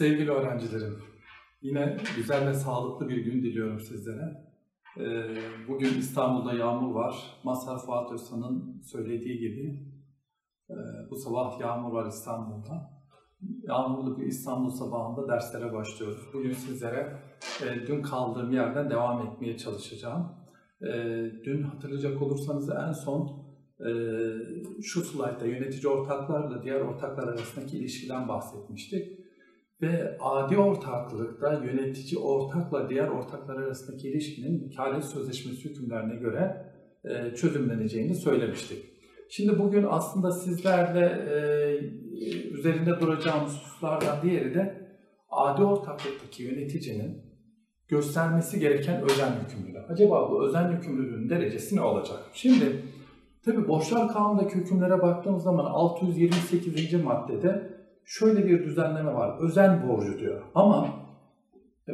Sevgili öğrencilerim, yine güzel ve sağlıklı bir gün diliyorum sizlere. Ee, Bugün İstanbul'da yağmur var. Mazhar Fuat Özsan'ın söylediği gibi e, bu sabah yağmur var İstanbul'da. Yağmurlu bir İstanbul sabahında derslere başlıyoruz. Bugün sizlere e, dün kaldığım yerden devam etmeye çalışacağım. E, Dün hatırlayacak olursanız en son şu slaytta yönetici ortaklarla diğer ortaklar arasındaki ilişkiden bahsetmiştik. Ve adi ortaklıkta yönetici ortakla diğer ortaklar arasındaki ilişkinin vekalet sözleşmesi hükümlerine göre e, çözümleneceğini söylemiştik. Şimdi bugün aslında sizlerle e, üzerinde duracağımız hususlardan diğeri de adi ortaklıktaki yöneticinin göstermesi gereken özen yükümlülüğü. Acaba bu özen yükümlülüğünün derecesi ne olacak? Şimdi tabi borçlar kanunundaki hükümlere baktığımız zaman 628. maddede şöyle bir düzenleme var. Özen borcu diyor. Ama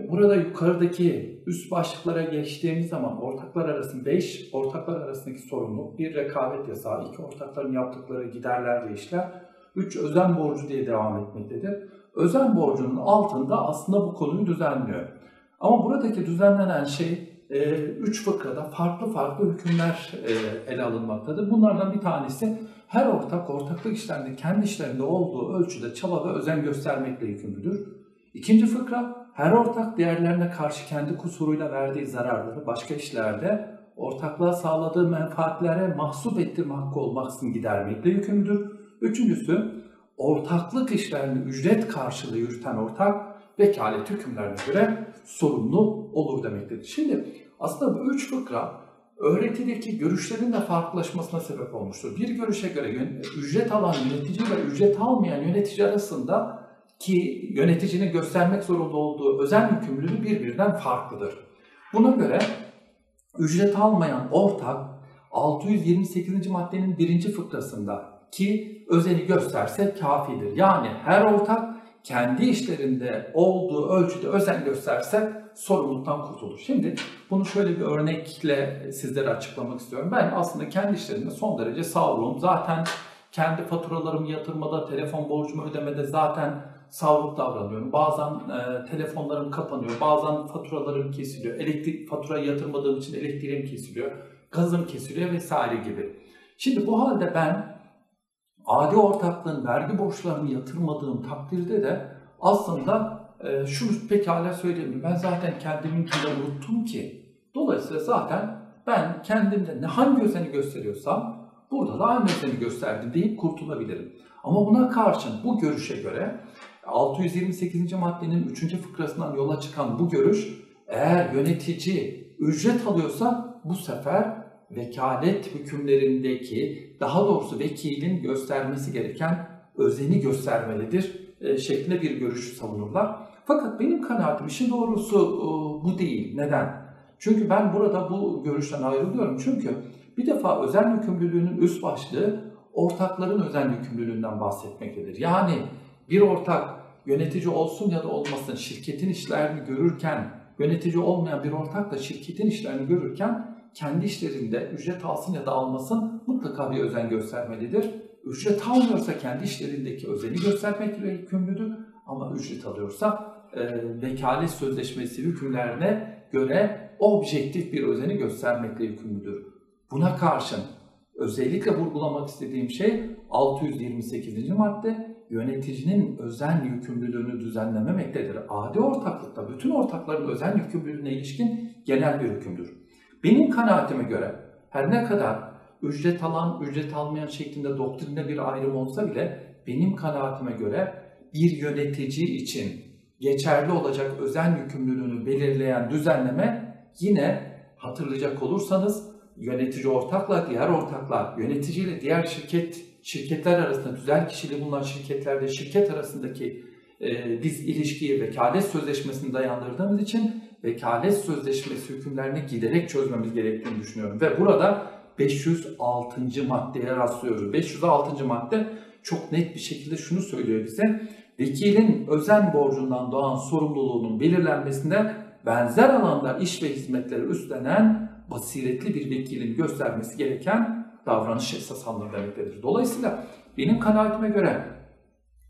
burada yukarıdaki üst başlıklara geçtiğimiz zaman ortaklar arasında 5 ortaklar arasındaki sorumluluk, bir rekabet yasağı, iki ortakların yaptıkları giderler ve işler, 3 özen borcu diye devam etmektedir. Özen borcunun altında aslında bu konuyu düzenliyor. Ama buradaki düzenlenen şey e, üç fıkrada farklı farklı hükümler e, ele alınmaktadır. Bunlardan bir tanesi her ortak ortaklık işlerinde kendi işlerinde olduğu ölçüde çaba ve özen göstermekle yükümlüdür. İkinci fıkra her ortak diğerlerine karşı kendi kusuruyla verdiği zararları başka işlerde ortaklığa sağladığı menfaatlere mahsup ettirme hakkı olmaksızın gidermekle yükümlüdür. Üçüncüsü ortaklık işlerini ücret karşılığı yürüten ortak vekalet hükümlerine göre sorumlu olur demektedir. Şimdi aslında bu üç fıkra öğretideki görüşlerin de farklılaşmasına sebep olmuştur. Bir görüşe göre ücret alan yönetici ve ücret almayan yönetici arasında ki yöneticinin göstermek zorunda olduğu özel yükümlülüğü birbirinden farklıdır. Buna göre ücret almayan ortak 628. maddenin birinci fıkrasında ki özeni gösterse kafidir. Yani her ortak kendi işlerinde olduğu ölçüde özen gösterse sorumluluktan kurtulur. Şimdi bunu şöyle bir örnekle sizlere açıklamak istiyorum. Ben aslında kendi işlerimde son derece savrulum. Zaten kendi faturalarımı yatırmada, telefon borcumu ödemede zaten savruk davranıyorum. Bazen e, telefonlarım kapanıyor, bazen faturalarım kesiliyor. Elektrik faturayı yatırmadığım için elektriğim kesiliyor, gazım kesiliyor vesaire gibi. Şimdi bu halde ben adi ortaklığın vergi borçlarını yatırmadığım takdirde de aslında e, şunu pekala söyleyeyim. Ben zaten kendiminkinde unuttum ki. Dolayısıyla zaten ben kendimde ne hangi özeni gösteriyorsam burada da aynı özeni gösterdim deyip kurtulabilirim. Ama buna karşın bu görüşe göre 628. maddenin 3. fıkrasından yola çıkan bu görüş eğer yönetici ücret alıyorsa bu sefer vekalet hükümlerindeki daha doğrusu vekilin göstermesi gereken özeni göstermelidir e, şeklinde bir görüş savunurlar. Fakat benim kanaatim işin doğrusu e, bu değil. Neden? Çünkü ben burada bu görüşten ayrılıyorum. Çünkü bir defa özel yükümlülüğünün üst başlığı ortakların özel yükümlülüğünden bahsetmektedir. Yani bir ortak yönetici olsun ya da olmasın şirketin işlerini görürken, yönetici olmayan bir ortak da şirketin işlerini görürken kendi işlerinde ücret alsın ya da almasın mutlaka bir özen göstermelidir. Ücret almıyorsa kendi işlerindeki özeni göstermekle yükümlüdür ama ücret alıyorsa e, vekalet sözleşmesi hükümlerine göre objektif bir özeni göstermekle yükümlüdür. Buna karşın özellikle vurgulamak istediğim şey 628. madde yöneticinin özen yükümlülüğünü düzenlememektedir. Adi ortaklıkta bütün ortakların özen yükümlülüğüne ilişkin genel bir hükümdür. Benim kanaatime göre her ne kadar ücret alan, ücret almayan şeklinde doktrinde bir ayrım olsa bile benim kanaatime göre bir yönetici için geçerli olacak özen yükümlülüğünü belirleyen düzenleme yine hatırlayacak olursanız yönetici ortakla diğer ortaklar, yönetici ile diğer şirket şirketler arasında tüzel kişiliği bulunan şirketlerde şirket arasındaki e, biz ilişkiyi vekalet sözleşmesini dayandırdığımız için vekalet sözleşmesi hükümlerini giderek çözmemiz gerektiğini düşünüyorum. Ve burada 506. maddeye rastlıyoruz. 506. madde çok net bir şekilde şunu söylüyor bize. Vekilin özen borcundan doğan sorumluluğunun belirlenmesinde benzer alanda iş ve hizmetleri üstlenen basiretli bir vekilin göstermesi gereken davranış esas demektedir. Dolayısıyla benim kanaatime göre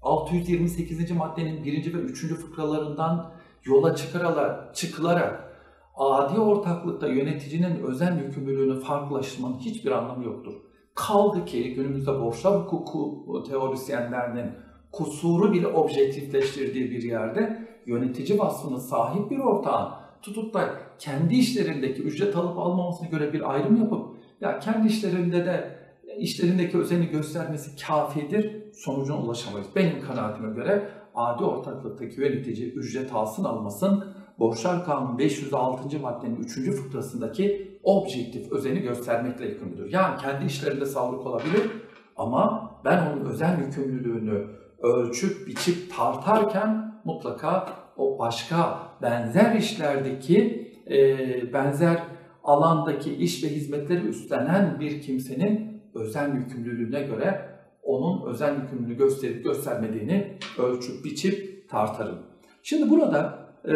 628. maddenin birinci ve üçüncü fıkralarından yola çıkarala, çıkılarak adi ortaklıkta yöneticinin özel yükümlülüğünü farklılaştırmanın hiçbir anlamı yoktur. Kaldı ki günümüzde borçlar hukuku teorisyenlerinin kusuru bile objektifleştirdiği bir yerde yönetici vasfına sahip bir ortağın tutup da kendi işlerindeki ücret alıp almamasına göre bir ayrım yapıp ya kendi işlerinde de işlerindeki özeni göstermesi kafidir, sonucuna ulaşamayız. Benim kanaatime göre adi ortaklıktaki yönetici ücret alsın almasın, Borçlar Kanunu 506. maddenin 3. fıkrasındaki objektif özeni göstermekle yükümlüdür. Yani kendi işlerinde sağlık olabilir ama ben onun özel yükümlülüğünü ölçüp biçip tartarken mutlaka o başka benzer işlerdeki e, benzer alandaki iş ve hizmetleri üstlenen bir kimsenin özel yükümlülüğüne göre onun özel yükümlülüğü gösterip göstermediğini ölçüp biçip tartarım. Şimdi burada e,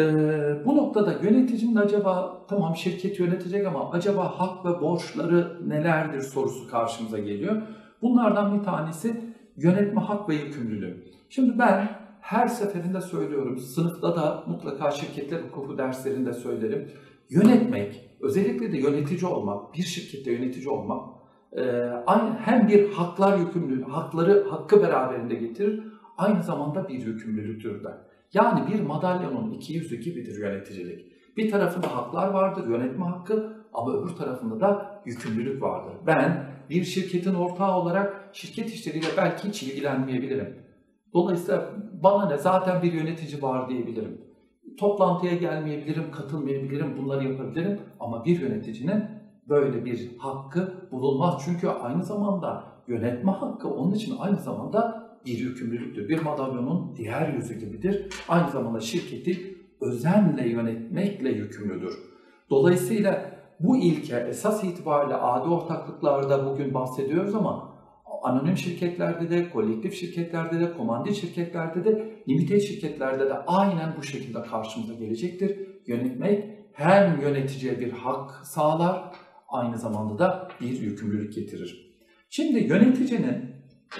bu noktada yöneticinin acaba tamam şirket yönetecek ama acaba hak ve borçları nelerdir sorusu karşımıza geliyor. Bunlardan bir tanesi yönetme hak ve yükümlülüğü. Şimdi ben her seferinde söylüyorum, sınıfta da mutlaka şirketler hukuku derslerinde söylerim. Yönetmek, özellikle de yönetici olmak, bir şirkette yönetici olmak hem bir haklar yükümlülüğü, hakları hakkı beraberinde getirir, aynı zamanda bir yükümlülüktür de. Yani bir madalyonun iki yüzü gibidir yöneticilik. Bir tarafında haklar vardır, yönetme hakkı ama öbür tarafında da yükümlülük vardır. Ben bir şirketin ortağı olarak şirket işleriyle belki hiç ilgilenmeyebilirim. Dolayısıyla bana ne zaten bir yönetici var diyebilirim. Toplantıya gelmeyebilirim, katılmayabilirim, bunları yapabilirim ama bir yöneticinin böyle bir hakkı bulunmaz. Çünkü aynı zamanda yönetme hakkı onun için aynı zamanda bir yükümlülüktür. Bir madalyonun diğer yüzü gibidir. Aynı zamanda şirketi özenle yönetmekle yükümlüdür. Dolayısıyla bu ilke esas itibariyle adi ortaklıklarda bugün bahsediyoruz ama anonim şirketlerde de, kolektif şirketlerde de, komandit şirketlerde de, limite şirketlerde de aynen bu şekilde karşımıza gelecektir. Yönetmek hem yöneticiye bir hak sağlar, aynı zamanda da bir yükümlülük getirir. Şimdi yöneticinin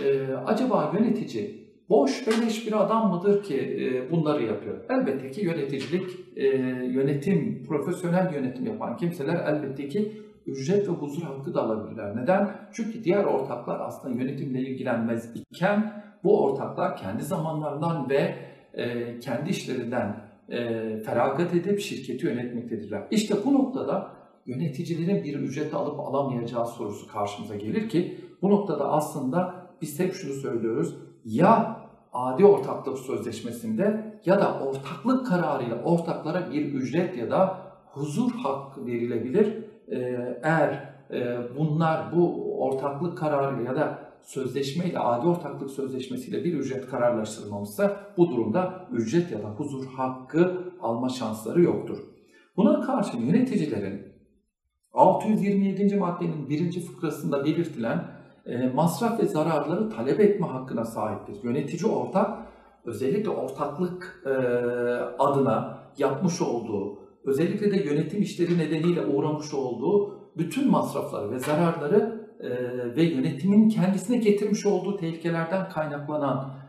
e, acaba yönetici boş beleş bir adam mıdır ki e, bunları yapıyor? Elbette ki yöneticilik, e, yönetim, profesyonel yönetim yapan kimseler elbette ki ücret ve huzur hakkı da alabilirler. Neden? Çünkü diğer ortaklar aslında yönetimle ilgilenmez iken bu ortaklar kendi zamanlarından ve e, kendi işlerinden e, feragat edip şirketi yönetmektedirler. İşte bu noktada yöneticilerin bir ücret alıp alamayacağı sorusu karşımıza gelir ki bu noktada aslında biz hep şunu söylüyoruz. Ya adi ortaklık sözleşmesinde ya da ortaklık kararıyla ortaklara bir ücret ya da huzur hakkı verilebilir. Ee, eğer e, bunlar bu ortaklık kararıyla ya da sözleşmeyle, adi ortaklık sözleşmesiyle bir ücret kararlaştırılmamışsa bu durumda ücret ya da huzur hakkı alma şansları yoktur. Buna karşı yöneticilerin 627. maddenin birinci fıkrasında belirtilen masraf ve zararları talep etme hakkına sahiptir. Yönetici ortak özellikle ortaklık e, adına yapmış olduğu, özellikle de yönetim işleri nedeniyle uğramış olduğu bütün masrafları ve zararları e, ve yönetimin kendisine getirmiş olduğu tehlikelerden kaynaklanan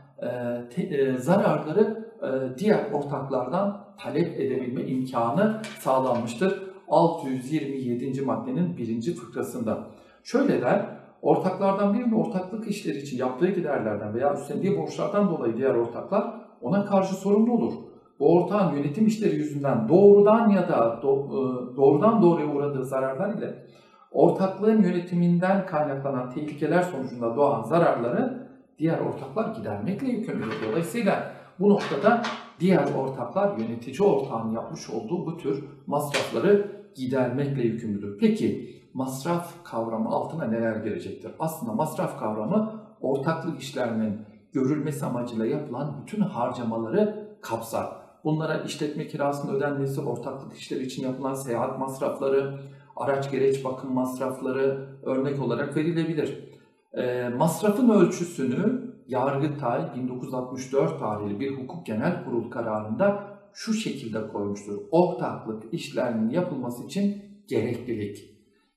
zararları diğer ortaklardan talep edebilme imkanı sağlanmıştır. 627. maddenin birinci fıkrasında. Şöyle der, Ortaklardan birinin ortaklık işleri için yaptığı giderlerden veya üstlendiği borçlardan dolayı diğer ortaklar ona karşı sorumlu olur. Bu ortağın yönetim işleri yüzünden doğrudan ya da e, doğrudan doğruya uğradığı zararlar ile ortaklığın yönetiminden kaynaklanan tehlikeler sonucunda doğan zararları diğer ortaklar gidermekle yükümlüdür. Dolayısıyla bu noktada diğer ortaklar yönetici ortağın yapmış olduğu bu tür masrafları gidermekle yükümlüdür. Peki masraf kavramı altına neler gelecektir? Aslında masraf kavramı ortaklık işlerinin görülmesi amacıyla yapılan bütün harcamaları kapsar. Bunlara işletme kirasının ödenmesi, ortaklık işleri için yapılan seyahat masrafları, araç gereç bakım masrafları örnek olarak verilebilir. E, masrafın ölçüsünü Yargıtay 1964 tarihli bir hukuk genel kurul kararında şu şekilde koymuştur. Ortaklık işlerinin yapılması için gereklilik.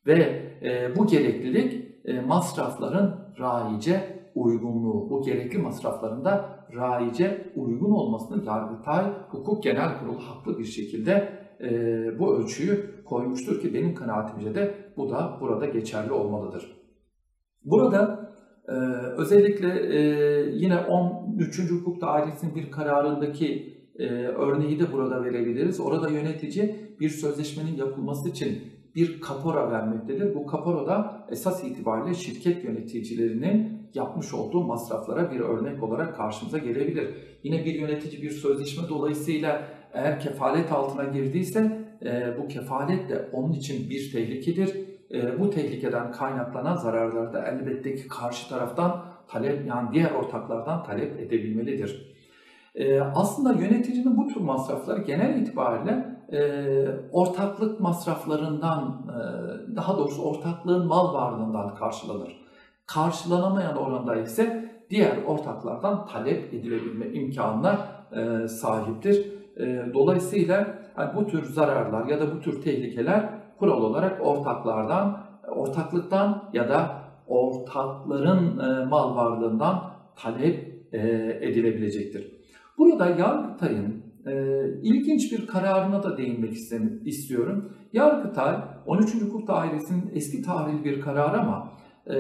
Ve e, bu gereklilik e, masrafların raice uygunluğu, bu gerekli masrafların da raice uygun olmasını Yargıtay Hukuk Genel Kurulu haklı bir şekilde e, bu ölçüyü koymuştur ki benim kanaatimce de bu da burada geçerli olmalıdır. Burada e, özellikle e, yine 13. Hukuk Dairesi'nin bir kararındaki e, örneği de burada verebiliriz. Orada yönetici bir sözleşmenin yapılması için bir kapora vermektedir. Bu kapora da esas itibariyle şirket yöneticilerinin yapmış olduğu masraflara bir örnek olarak karşımıza gelebilir. Yine bir yönetici bir sözleşme dolayısıyla eğer kefalet altına girdiyse e, bu kefalet de onun için bir tehlikedir. E, bu tehlikeden kaynaklanan zararları da elbette ki karşı taraftan talep yani diğer ortaklardan talep edebilmelidir. E, aslında yöneticinin bu tür masrafları genel itibariyle e, ortaklık masraflarından, e, daha doğrusu ortaklığın mal varlığından karşılanır. Karşılanamayan oranda ise diğer ortaklardan talep edilebilme imkanına e, sahiptir. E, dolayısıyla yani bu tür zararlar ya da bu tür tehlikeler kural olarak ortaklardan, ortaklıktan ya da ortakların e, mal varlığından talep e, edilebilecektir. Burada Yargıtay'ın e, ilginç bir kararına da değinmek istiyorum. Yargıtay 13. Hukuk Dairesi'nin eski tarihli bir karar ama e,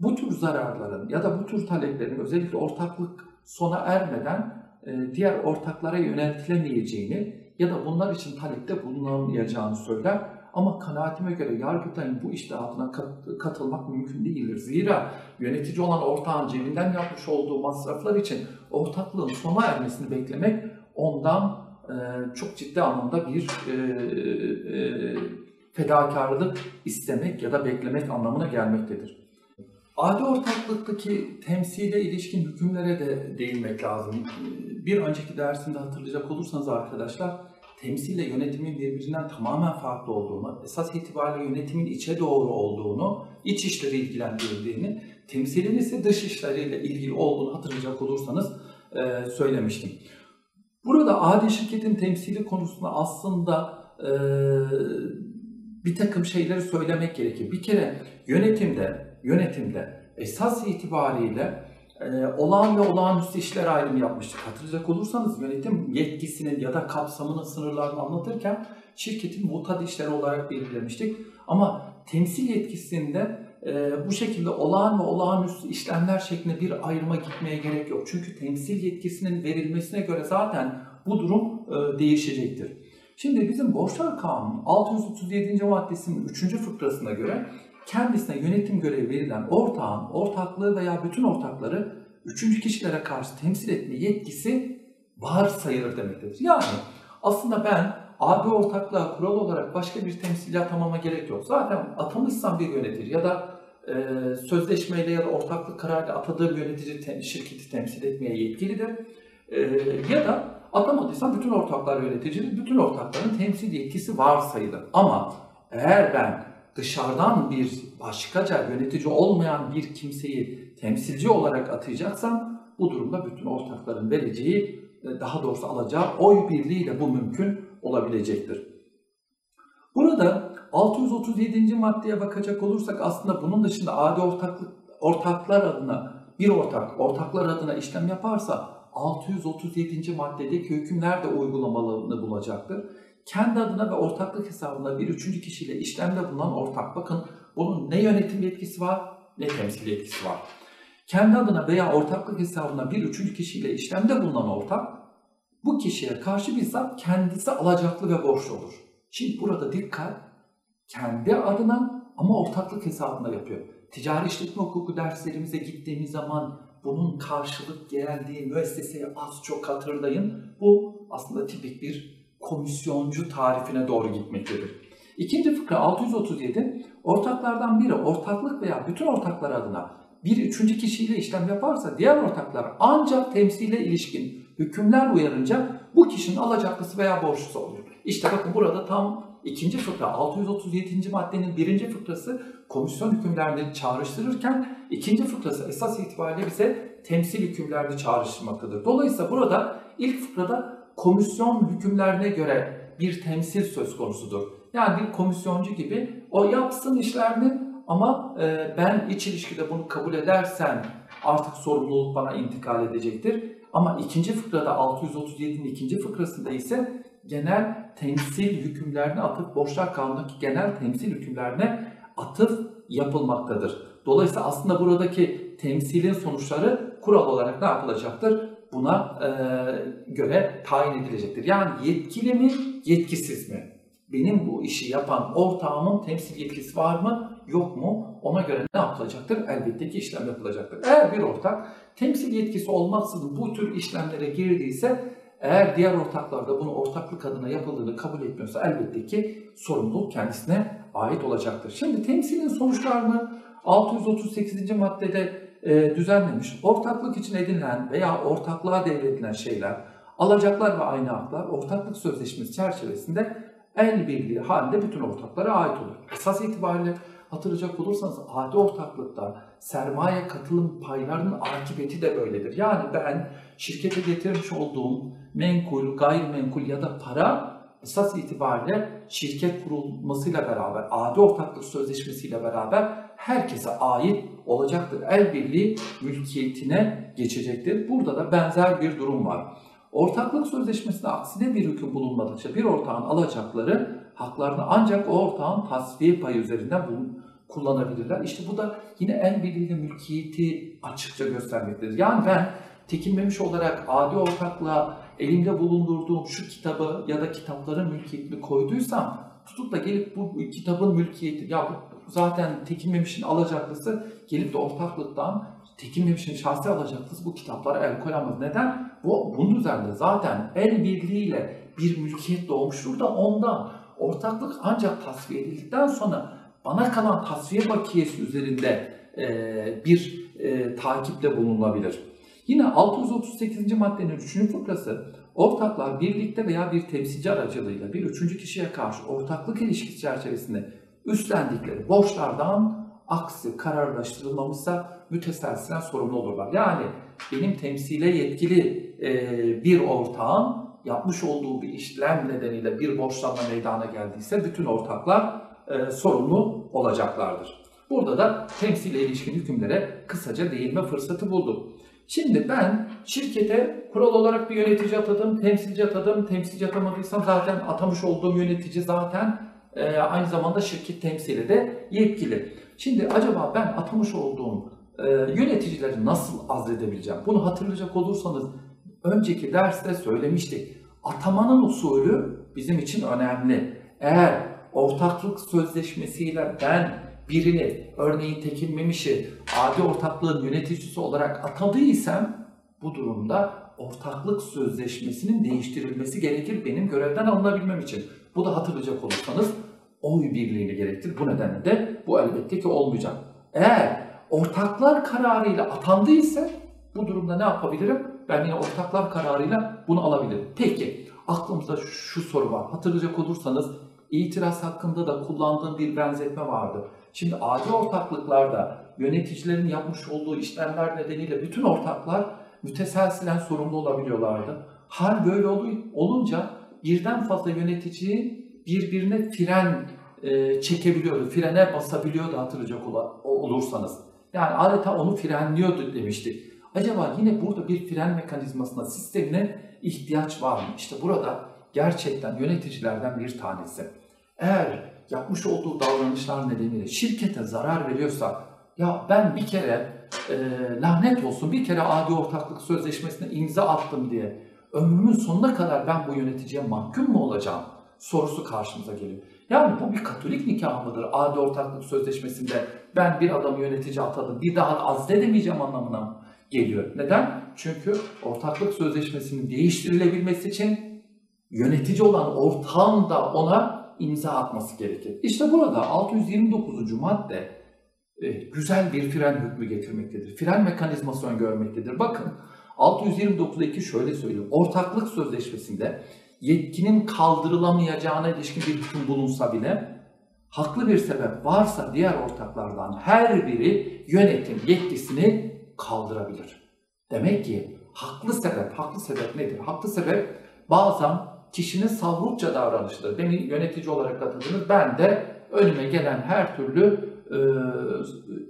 bu tür zararların ya da bu tür taleplerin özellikle ortaklık sona ermeden e, diğer ortaklara yöneltilemeyeceğini ya da bunlar için talepte bulunamayacağını söyler. Ama kanaatime göre Yargıtay'ın bu iştihatına katılmak mümkün değildir. Zira yönetici olan ortağın cebinden yapmış olduğu masraflar için ortaklığın sona ermesini beklemek ondan e, çok ciddi anlamda bir e, e, fedakarlık istemek ya da beklemek anlamına gelmektedir. Adi ortaklıktaki temsile ilişkin hükümlere de değinmek lazım. Bir önceki dersinde hatırlayacak olursanız arkadaşlar, temsille yönetimin birbirinden tamamen farklı olduğunu, esas itibariyle yönetimin içe doğru olduğunu, iç işleri ilgilendirdiğini, temsilin ise dış işleriyle ilgili olduğunu hatırlayacak olursanız söylemiştim. Burada adi şirketin temsili konusunda aslında e, bir takım şeyleri söylemek gerekir. Bir kere yönetimde, yönetimde esas itibariyle e, olağan ve olağanüstü işler ayrımı yapmıştık. Hatırlayacak olursanız yönetim yetkisinin ya da kapsamının sınırlarını anlatırken şirketin mutat işleri olarak belirlemiştik. Ama temsil yetkisinde bu şekilde olağan ve olağanüstü işlemler şeklinde bir ayrıma gitmeye gerek yok. Çünkü temsil yetkisinin verilmesine göre zaten bu durum e, değişecektir. Şimdi bizim Borçlar Kanunu 637. maddesinin 3. fıkrasına göre kendisine yönetim görevi verilen ortağın ortaklığı veya bütün ortakları üçüncü kişilere karşı temsil etme yetkisi var sayılır demektedir. Yani aslında ben AB ortaklığa kural olarak başka bir temsilci atamama gerek yok. Zaten atamışsam bir yönetici ya da e, sözleşmeyle ya da ortaklık kararıyla atadığım yönetici te, şirketi temsil etmeye yetkilidir. E, ya da atamadıysam bütün ortaklar yöneticidir. Bütün ortakların temsil yetkisi var sayılır. Ama eğer ben dışarıdan bir başkaca yönetici olmayan bir kimseyi temsilci olarak atayacaksam bu durumda bütün ortakların vereceği, e, daha doğrusu alacağı oy birliğiyle bu mümkün olabilecektir. Burada 637. maddeye bakacak olursak aslında bunun dışında adi ortaklık, ortaklar adına bir ortak, ortaklar adına işlem yaparsa 637. maddedeki hükümler de uygulamalarını bulacaktır kendi adına ve ortaklık hesabında bir üçüncü kişiyle işlemde bulunan ortak. Bakın bunun ne yönetim yetkisi var ne temsil yetkisi var. Kendi adına veya ortaklık hesabına bir üçüncü kişiyle işlemde bulunan ortak bu kişiye karşı bizzat kendisi alacaklı ve borçlu olur. Şimdi burada dikkat kendi adına ama ortaklık hesabında yapıyor. Ticari işletme hukuku derslerimize gittiğimiz zaman bunun karşılık geldiği müesseseye az çok hatırlayın. Bu aslında tipik bir komisyoncu tarifine doğru gitmektedir. İkinci fıkra 637, ortaklardan biri ortaklık veya bütün ortaklar adına bir üçüncü kişiyle işlem yaparsa diğer ortaklar ancak temsile ilişkin hükümler uyarınca bu kişinin alacaklısı veya borçlusu olur. İşte bakın burada tam ikinci fıkra 637. maddenin birinci fıkrası komisyon hükümlerini çağrıştırırken ikinci fıkrası esas itibariyle bize temsil hükümlerini çağrıştırmaktadır. Dolayısıyla burada ilk fıkrada komisyon hükümlerine göre bir temsil söz konusudur. Yani bir komisyoncu gibi o yapsın işlerini ama e, ben iç ilişkide bunu kabul edersen artık sorumluluk bana intikal edecektir. Ama ikinci fıkrada 637'nin ikinci fıkrasında ise genel temsil hükümlerine atıf borçlar kanundaki genel temsil hükümlerine atıf yapılmaktadır. Dolayısıyla aslında buradaki temsilin sonuçları kural olarak ne yapılacaktır? Buna e, göre tayin edilecektir. Yani yetkili mi, yetkisiz mi? Benim bu işi yapan ortağımın temsil yetkisi var mı, yok mu? Ona göre ne yapılacaktır? Elbette ki işlem yapılacaktır. Eğer bir ortak temsil yetkisi olmaksızın bu tür işlemlere girdiyse eğer diğer ortaklar da bunu ortaklık adına yapıldığını kabul etmiyorsa elbette ki sorumluluk kendisine ait olacaktır. Şimdi temsilin sonuçlarını 638. maddede e, düzenlemiş. Ortaklık için edinilen veya ortaklığa devredilen şeyler, alacaklar ve aynı haklar ortaklık sözleşmesi çerçevesinde el birliği halinde bütün ortaklara ait olur. Esas itibariyle hatırlayacak olursanız adi ortaklıkta sermaye katılım paylarının akıbeti de böyledir. Yani ben şirkete getirmiş olduğum menkul, gayrimenkul ya da para esas itibariyle şirket kurulmasıyla beraber, adi ortaklık sözleşmesiyle beraber herkese ait olacaktır. El birliği mülkiyetine geçecektir. Burada da benzer bir durum var. Ortaklık sözleşmesinde aksine bir hüküm bulunmadıkça bir ortağın alacakları haklarını ancak o ortağın tasfiye payı üzerinden bulun, kullanabilirler. İşte bu da yine el birliğiyle mülkiyeti açıkça göstermektedir. Yani ben tekinmemiş olarak adi ortaklığa elimde bulundurduğum şu kitabı ya da kitapların mülkiyetini koyduysam tutup da gelip bu kitabın mülkiyeti ya zaten tekinmemişin alacaklısı gelip de ortaklıktan tekinmemişin şahsi alacaklısı bu kitaplara el koyamaz. Neden? Bu bunun üzerinde zaten el birliğiyle bir mülkiyet doğmuştur da ondan ortaklık ancak tasfiye edildikten sonra bana kalan tasfiye bakiyesi üzerinde e, bir e, takiple bulunabilir. Yine 638. maddenin 3. fıkrası ortaklar birlikte veya bir temsilci aracılığıyla bir üçüncü kişiye karşı ortaklık ilişkisi çerçevesinde üstlendikleri borçlardan aksi kararlaştırılmamışsa müteselsilen sorumlu olurlar. Yani benim temsile yetkili e, bir ortağın yapmış olduğu bir işlem nedeniyle bir borçlanma meydana geldiyse bütün ortaklar e, sorumlu olacaklardır. Burada da temsile ilişkin hükümlere kısaca değinme fırsatı buldum. Şimdi ben şirkete kural olarak bir yönetici atadım, temsilci atadım. Temsilci atamadıysam zaten atamış olduğum yönetici zaten e, aynı zamanda şirket temsili de yetkili. Şimdi acaba ben atamış olduğum e, yöneticileri nasıl azledebileceğim? Bunu hatırlayacak olursanız önceki derste söylemiştik. Atamanın usulü bizim için önemli. Eğer ortaklık sözleşmesiyle ben birini, örneğin Tekin Memiş'i adi ortaklığın yöneticisi olarak atadıysam bu durumda ortaklık sözleşmesinin değiştirilmesi gerekir benim görevden alınabilmem için. Bu da hatırlayacak olursanız oy birliğini gerektir. Bu nedenle de bu elbette ki olmayacak. Eğer ortaklar kararıyla atandıysa bu durumda ne yapabilirim? Ben yine ortaklar kararıyla bunu alabilirim. Peki aklımızda şu soru var. Hatırlayacak olursanız itiraz hakkında da kullandığım bir benzetme vardı. Şimdi adi ortaklıklarda yöneticilerin yapmış olduğu işlemler nedeniyle bütün ortaklar müteselsilen sorumlu olabiliyorlardı. Hal böyle olunca birden fazla yönetici birbirine fren e, çekebiliyordu, frene basabiliyordu hatırlayacak olursanız. Yani adeta onu frenliyordu demiştik. Acaba yine burada bir fren mekanizmasına, sistemine ihtiyaç var mı? İşte burada gerçekten yöneticilerden bir tanesi. Eğer yapmış olduğu davranışlar nedeniyle şirkete zarar veriyorsa ya ben bir kere e, lanet olsun bir kere adi ortaklık sözleşmesine imza attım diye ömrümün sonuna kadar ben bu yöneticiye mahkum mu olacağım sorusu karşımıza geliyor. Yani bu bir katolik nikah mıdır? Adi ortaklık sözleşmesinde ben bir adamı yönetici atadım bir daha azledemeyeceğim anlamına geliyor. Neden? Çünkü ortaklık sözleşmesinin değiştirilebilmesi için yönetici olan ortağın da ona imza atması gerekir. İşte burada 629. madde e, güzel bir fren hükmü getirmektedir. Fren mekanizması öngörmektedir. Bakın 629'da şöyle söylüyor. Ortaklık sözleşmesinde yetkinin kaldırılamayacağına ilişkin bir hüküm bulunsa bile haklı bir sebep varsa diğer ortaklardan her biri yönetim yetkisini kaldırabilir. Demek ki haklı sebep, haklı sebep nedir? Haklı sebep bazen kişinin savrukça davranışıdır. Beni yönetici olarak atadınız, ben de önüme gelen her türlü e,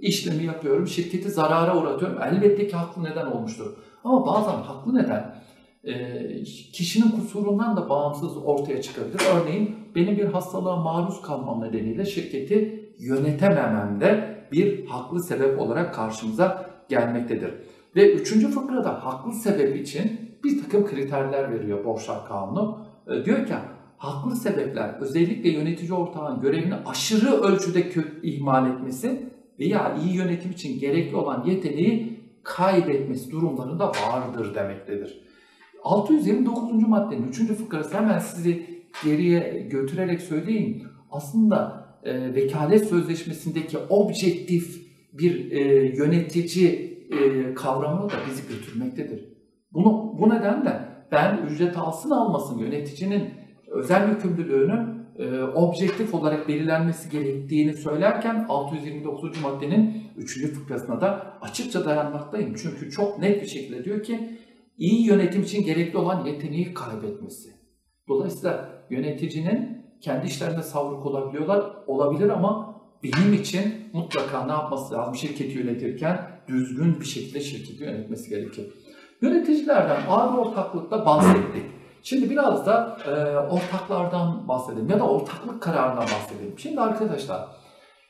işlemi yapıyorum, şirketi zarara uğratıyorum. Elbette ki haklı neden olmuştur. Ama bazen haklı neden e, kişinin kusurundan da bağımsız ortaya çıkabilir. Örneğin benim bir hastalığa maruz kalmam nedeniyle şirketi yönetemememde bir haklı sebep olarak karşımıza gelmektedir. Ve üçüncü fıkrada haklı sebep için bir takım kriterler veriyor Borçlar Kanunu. E, diyor ki haklı sebepler özellikle yönetici ortağın görevini aşırı ölçüde ihmal etmesi veya iyi yönetim için gerekli olan yeteneği kaybetmesi durumlarında vardır demektedir. 629. maddenin 3. fıkrası hemen sizi geriye götürerek söyleyeyim. Aslında e, vekalet sözleşmesindeki objektif bir e, yönetici e, kavramını da bizi götürmektedir. Bunu, bu nedenle ben ücret alsın almasın yöneticinin özel yükümlülüğünü e, objektif olarak belirlenmesi gerektiğini söylerken 629. maddenin 3. fıkrasına da açıkça dayanmaktayım. Çünkü çok net bir şekilde diyor ki iyi yönetim için gerekli olan yeteneği kaybetmesi. Dolayısıyla yöneticinin kendi işlerinde savruk olabiliyorlar, olabilir ama benim için mutlaka ne yapması lazım şirketi yönetirken düzgün bir şekilde şirketi yönetmesi gerekir. Yöneticilerden ağır ortaklıkta bahsettik. Şimdi biraz da e, ortaklardan bahsedelim ya da ortaklık kararından bahsedelim. Şimdi arkadaşlar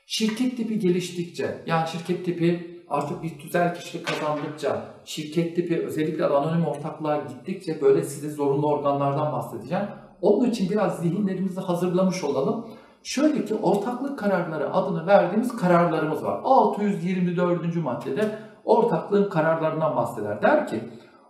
şirket tipi geliştikçe yani şirket tipi artık bir tüzel kişilik kazandıkça, şirket tipi özellikle anonim ortaklığa gittikçe böyle size zorunlu organlardan bahsedeceğim. Onun için biraz zihinlerimizi hazırlamış olalım. Şöyle ki ortaklık kararları adını verdiğimiz kararlarımız var. 624. maddede ortaklığın kararlarından bahseder. Der ki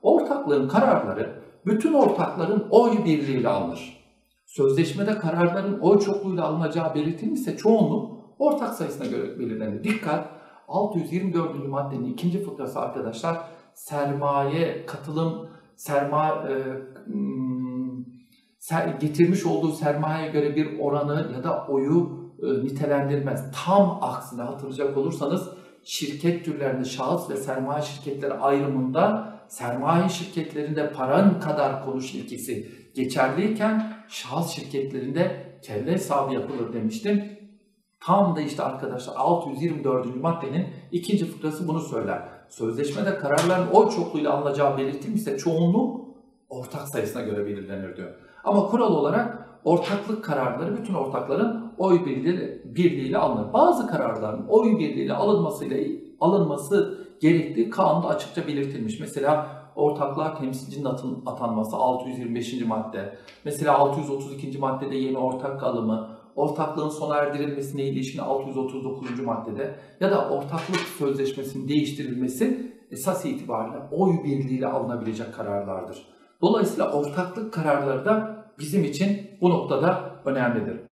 ortaklığın kararları bütün ortakların oy birliğiyle alınır. Sözleşmede kararların oy çokluğuyla alınacağı belirtilmişse çoğunluk ortak sayısına göre belirlenir. Dikkat! 624. maddenin ikinci fıkrası arkadaşlar sermaye, katılım, sermaye e, getirmiş olduğu sermayeye göre bir oranı ya da oyu e, nitelendirmez. Tam aksine hatırlayacak olursanız şirket türlerinde şahıs ve sermaye şirketleri ayrımında sermaye şirketlerinde paran kadar konuş ilkesi geçerliyken şahıs şirketlerinde kelle hesabı yapılır demiştim. Tam da işte arkadaşlar 624. maddenin ikinci fıkrası bunu söyler. Sözleşmede kararların oy çokluğuyla alınacağı belirtilmişse çoğunluk ortak sayısına göre belirlenir diyor. Ama kural olarak ortaklık kararları bütün ortakların oy birliğiyle, birliğiyle alınır. Bazı kararların oy birliğiyle alınmasıyla alınması gerektiği kanunda açıkça belirtilmiş. Mesela ortaklığa temsilcinin atın, atanması 625. madde. Mesela 632. maddede yeni ortak alımı, ortaklığın sona erdirilmesine ilişkin 639. maddede ya da ortaklık sözleşmesinin değiştirilmesi esas itibariyle oy birliğiyle alınabilecek kararlardır. Dolayısıyla ortaklık kararları da bizim için bu noktada önemlidir.